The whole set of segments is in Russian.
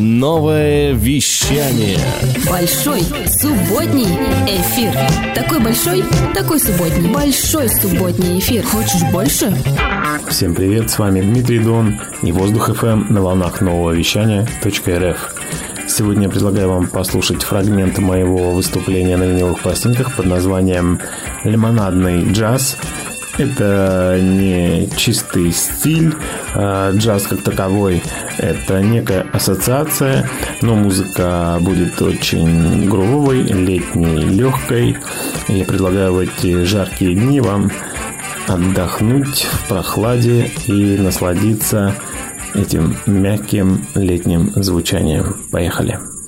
Новое вещание. Большой субботний эфир. Такой большой, такой субботний. Большой субботний эфир. Хочешь больше? Всем привет, с вами Дмитрий Дон и Воздух FM на волнах нового вещания .рф. Сегодня я предлагаю вам послушать фрагмент моего выступления на виниловых пластинках под названием «Лимонадный джаз», это не чистый стиль, а джаз как таковой, это некая ассоциация, но музыка будет очень грувовой, летней, легкой. Я предлагаю в эти жаркие дни вам отдохнуть в прохладе и насладиться этим мягким летним звучанием. Поехали!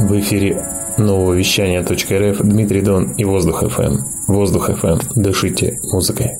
В эфире нового вещания .рф Дмитрий Дон и Воздух ФМ. Воздух ФМ. Дышите музыкой.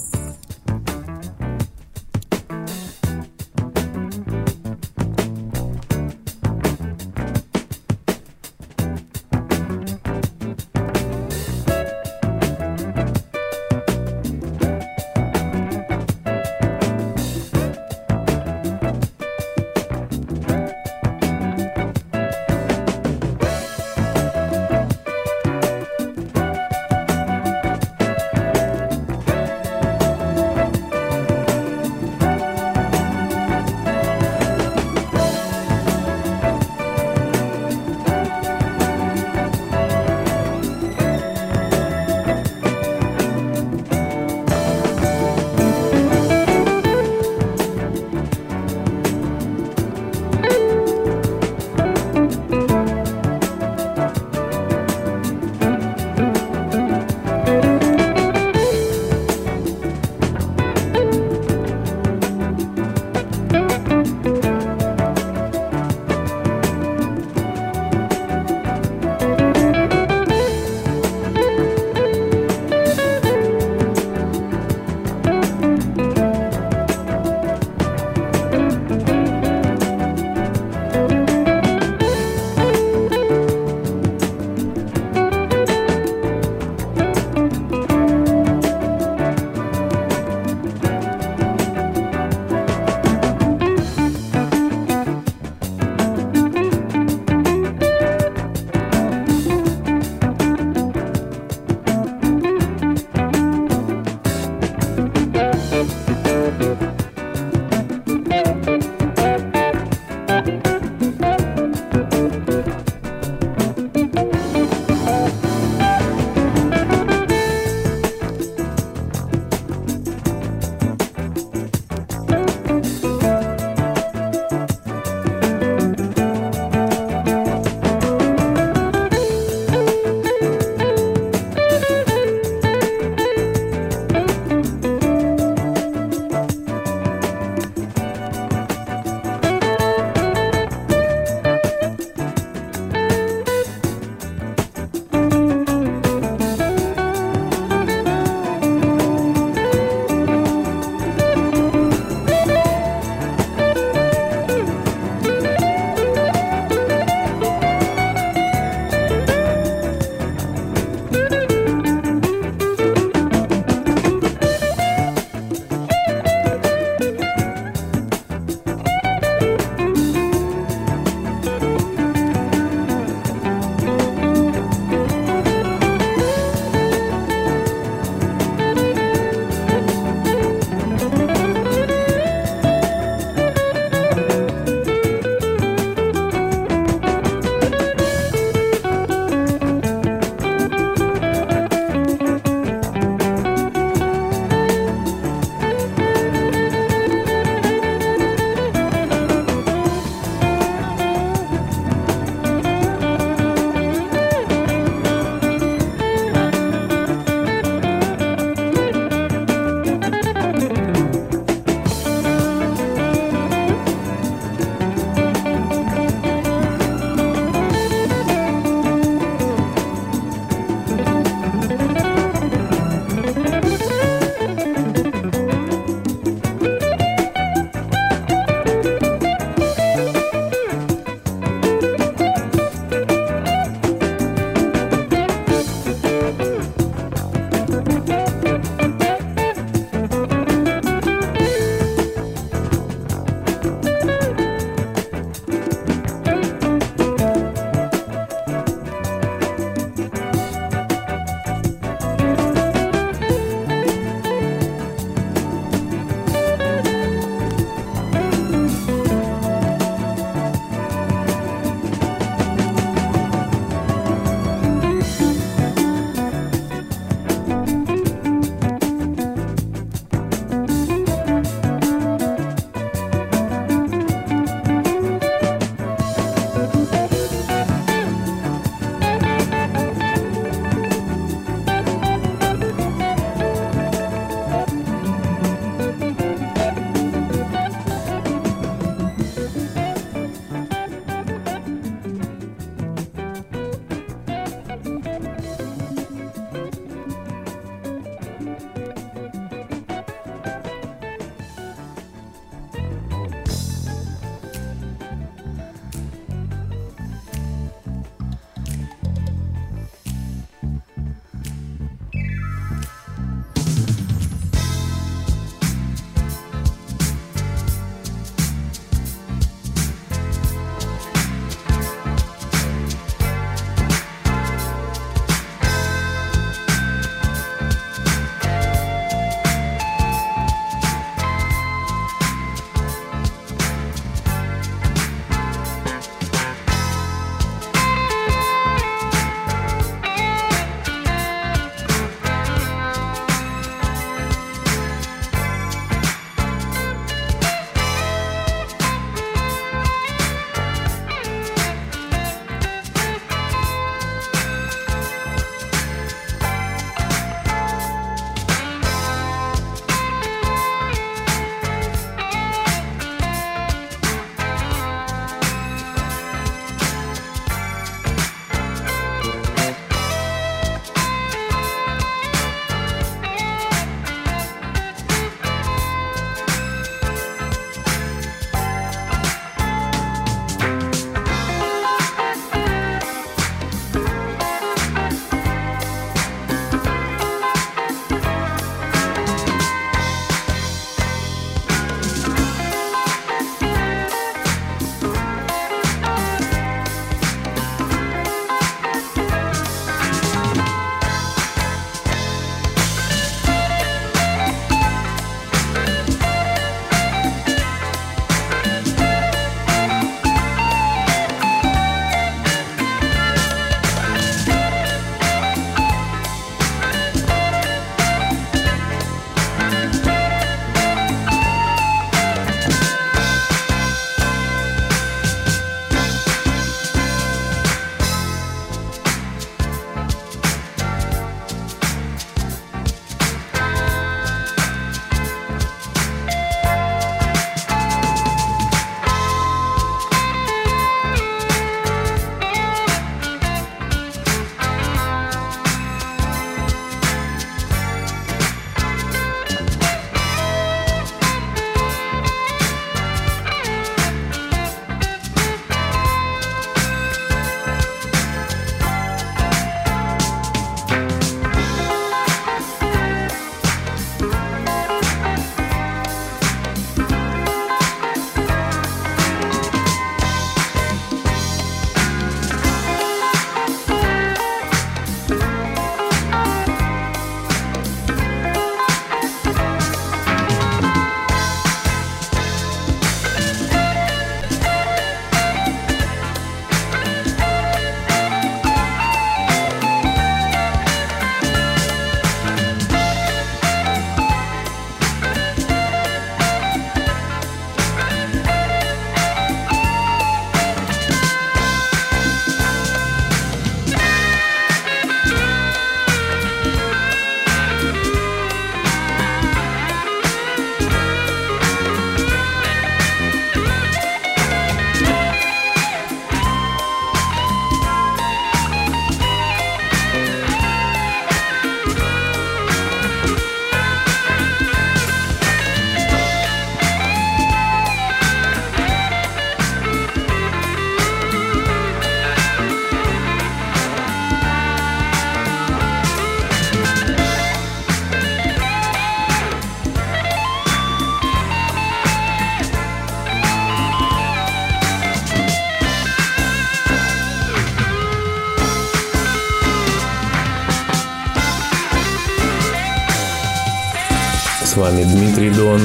Дон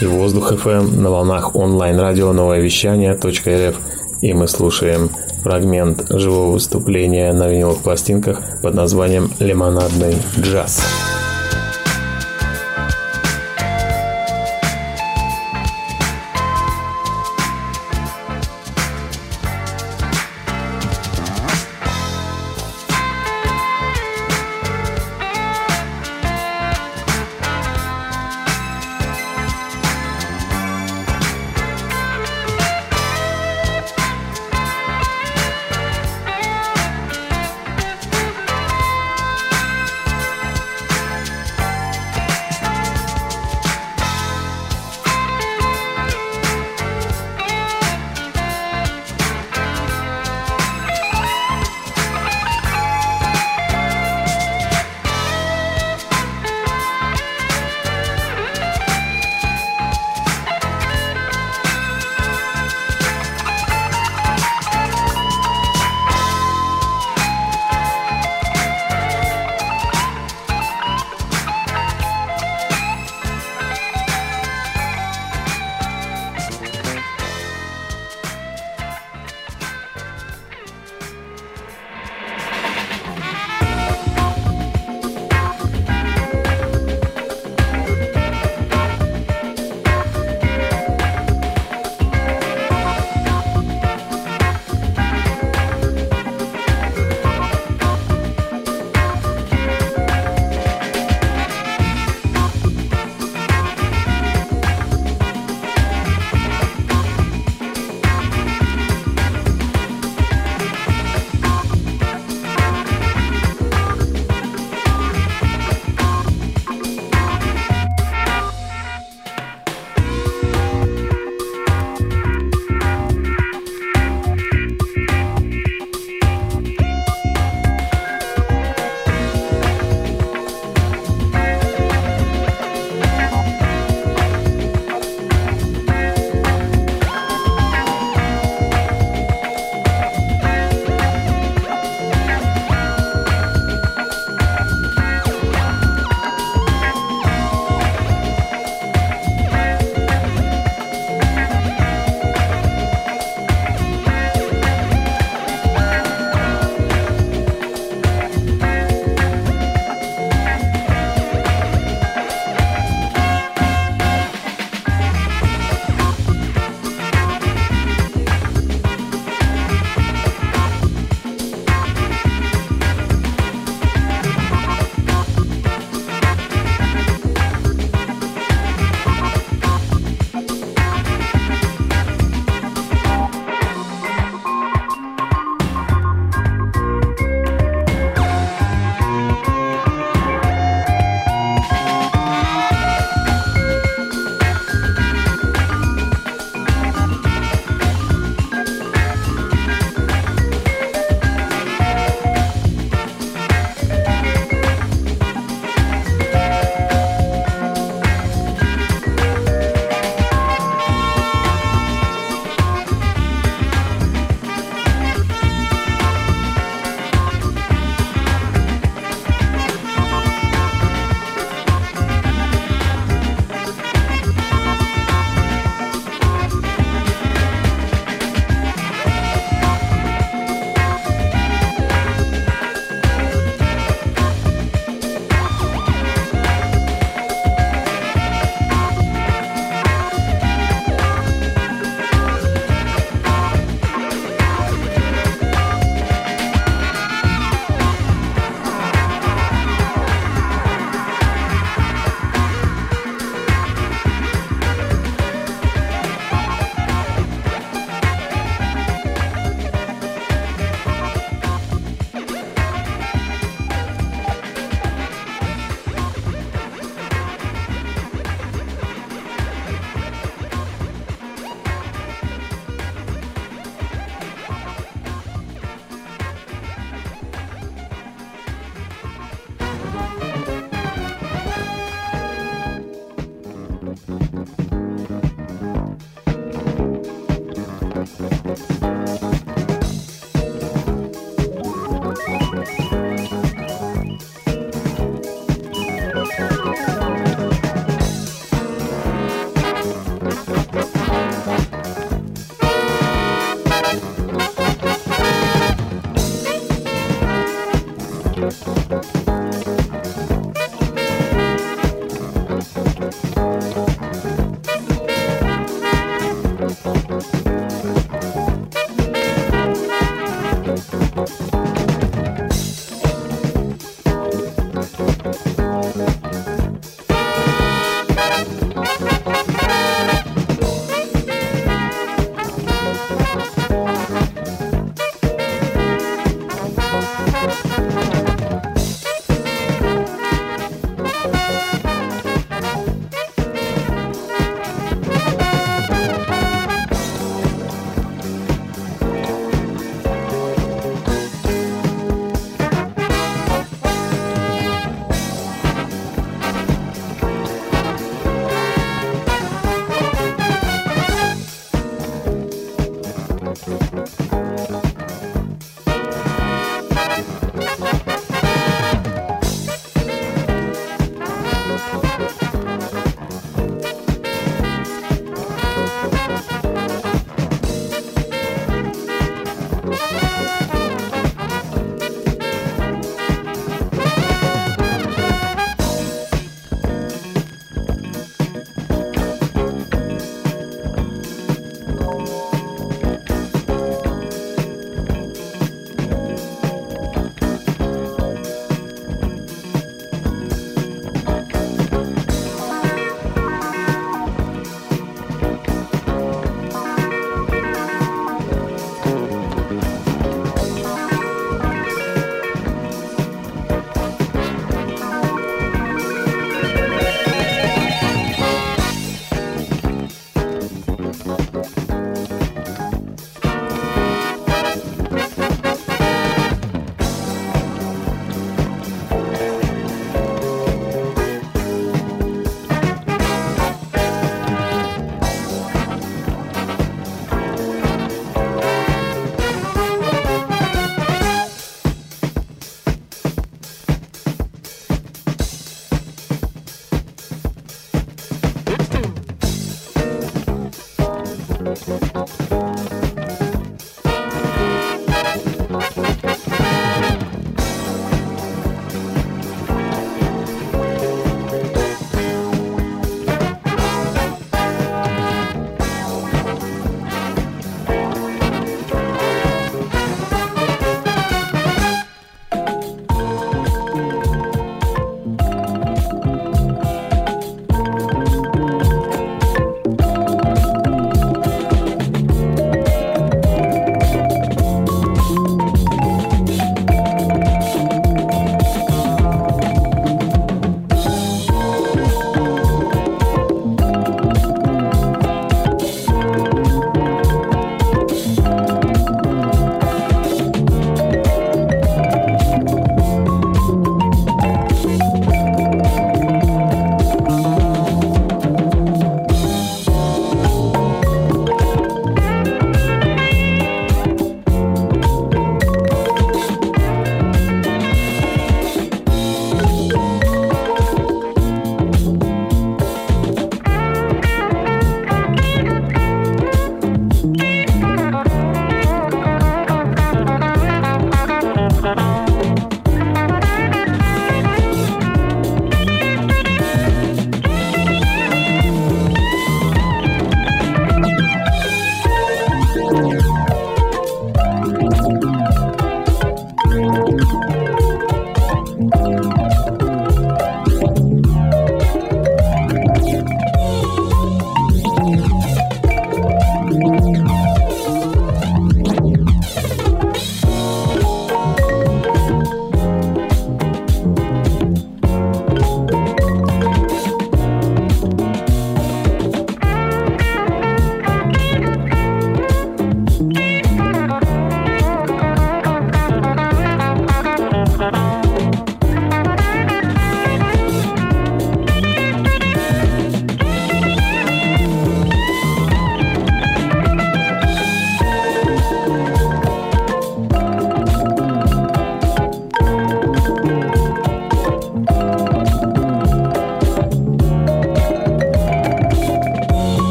и Воздух FM на волнах онлайн-радио новое вещание .рф. И мы слушаем фрагмент живого выступления на виниловых пластинках под названием «Лимонадный джаз».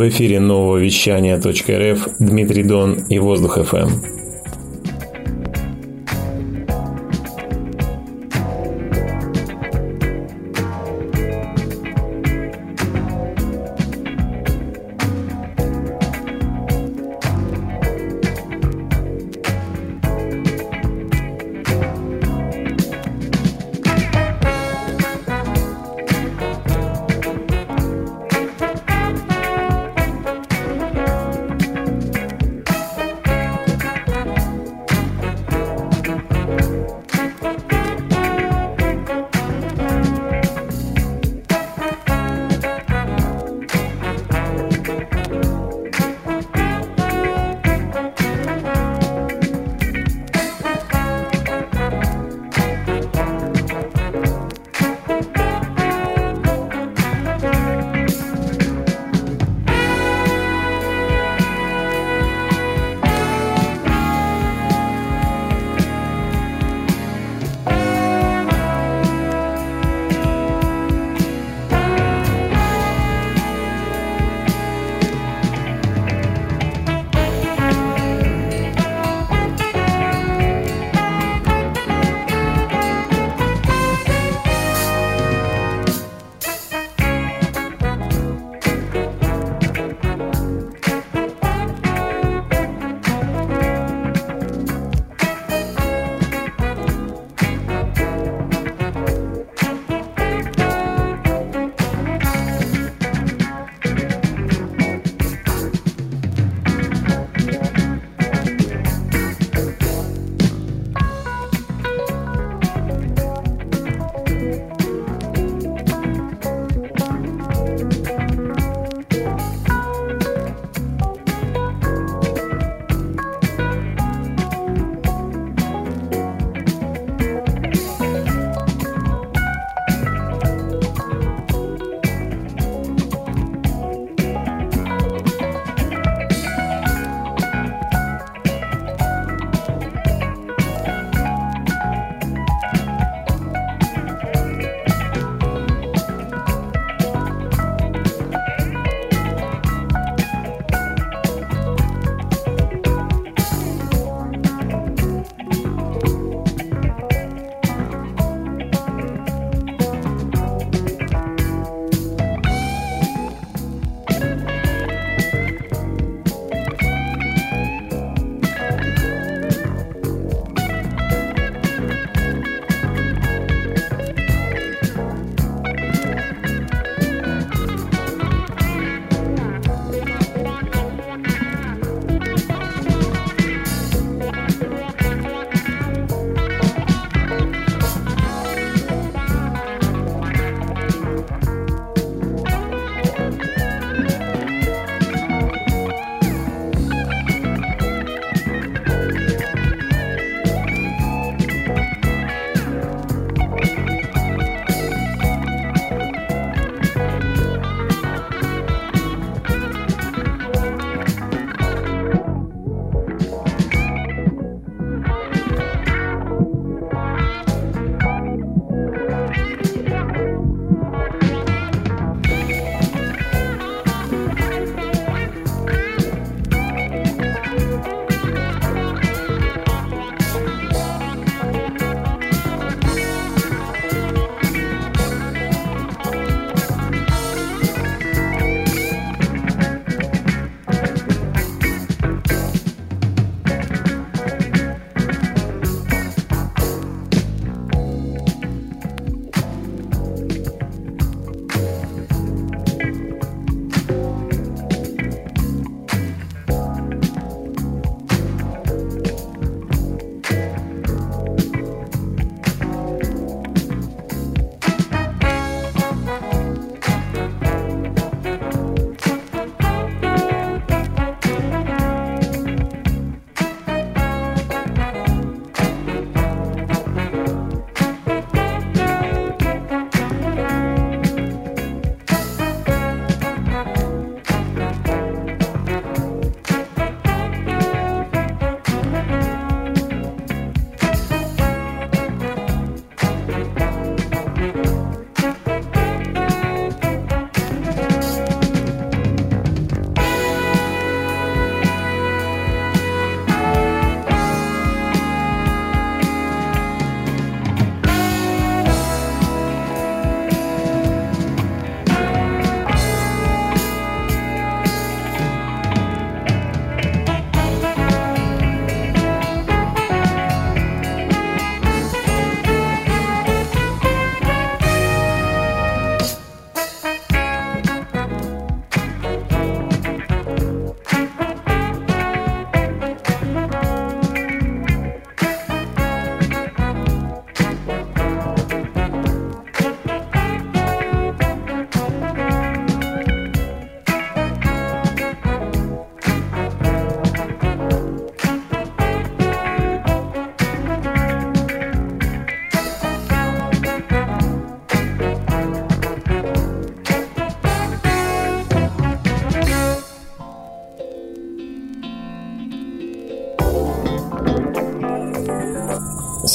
В эфире нового вещания .рф Дмитрий Дон и Воздух ФМ.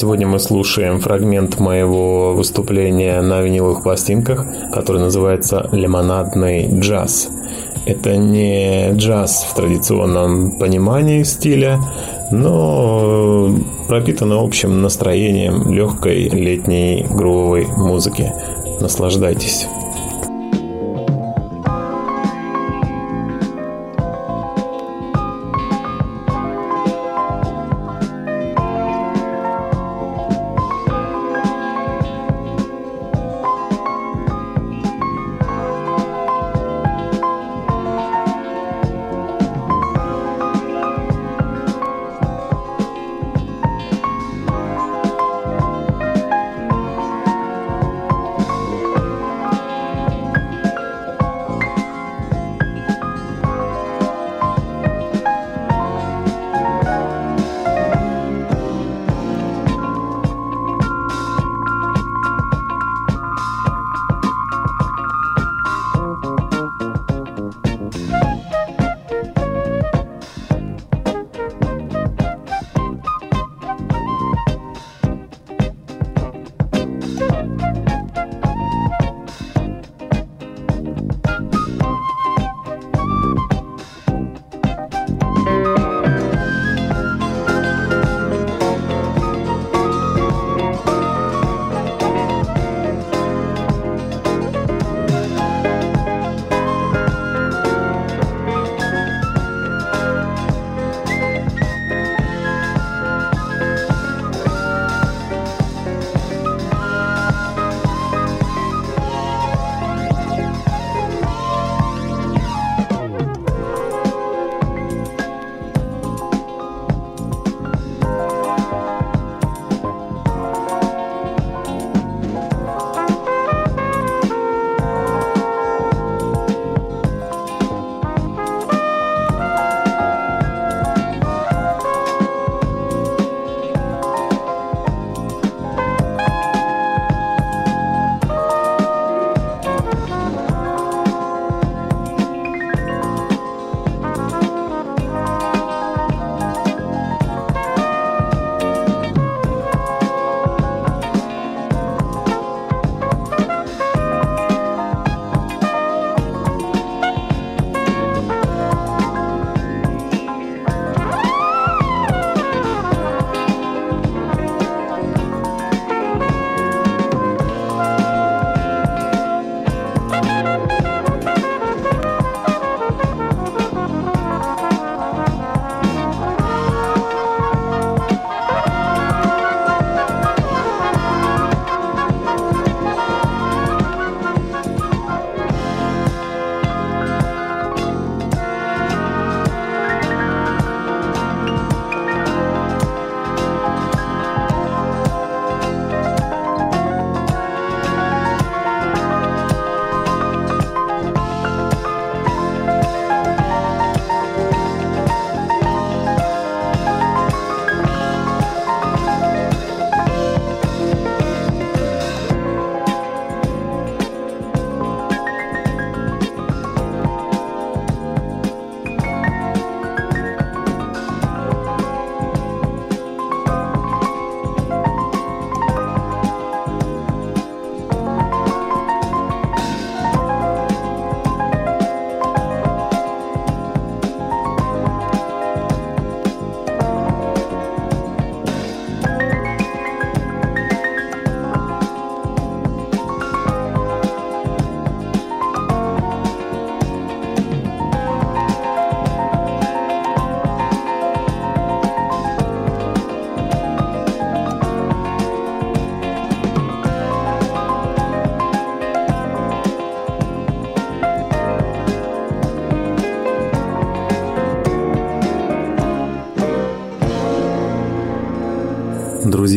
Сегодня мы слушаем фрагмент моего выступления на виниловых пластинках, который называется «Лимонадный джаз». Это не джаз в традиционном понимании стиля, но пропитано общим настроением легкой летней грувовой музыки. Наслаждайтесь.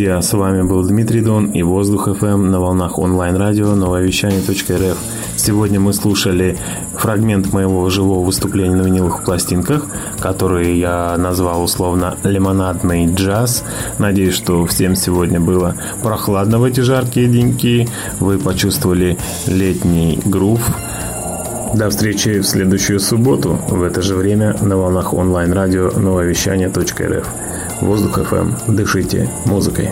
Друзья, с вами был Дмитрий Дон и Воздух FM на волнах онлайн-радио нововещание.рф. Сегодня мы слушали фрагмент моего живого выступления на виниловых пластинках, который я назвал условно «Лимонадный джаз». Надеюсь, что всем сегодня было прохладно в эти жаркие деньки. Вы почувствовали летний грув. До встречи в следующую субботу в это же время на волнах онлайн-радио нововещание.рф. Воздух FM. Дышите музыкой.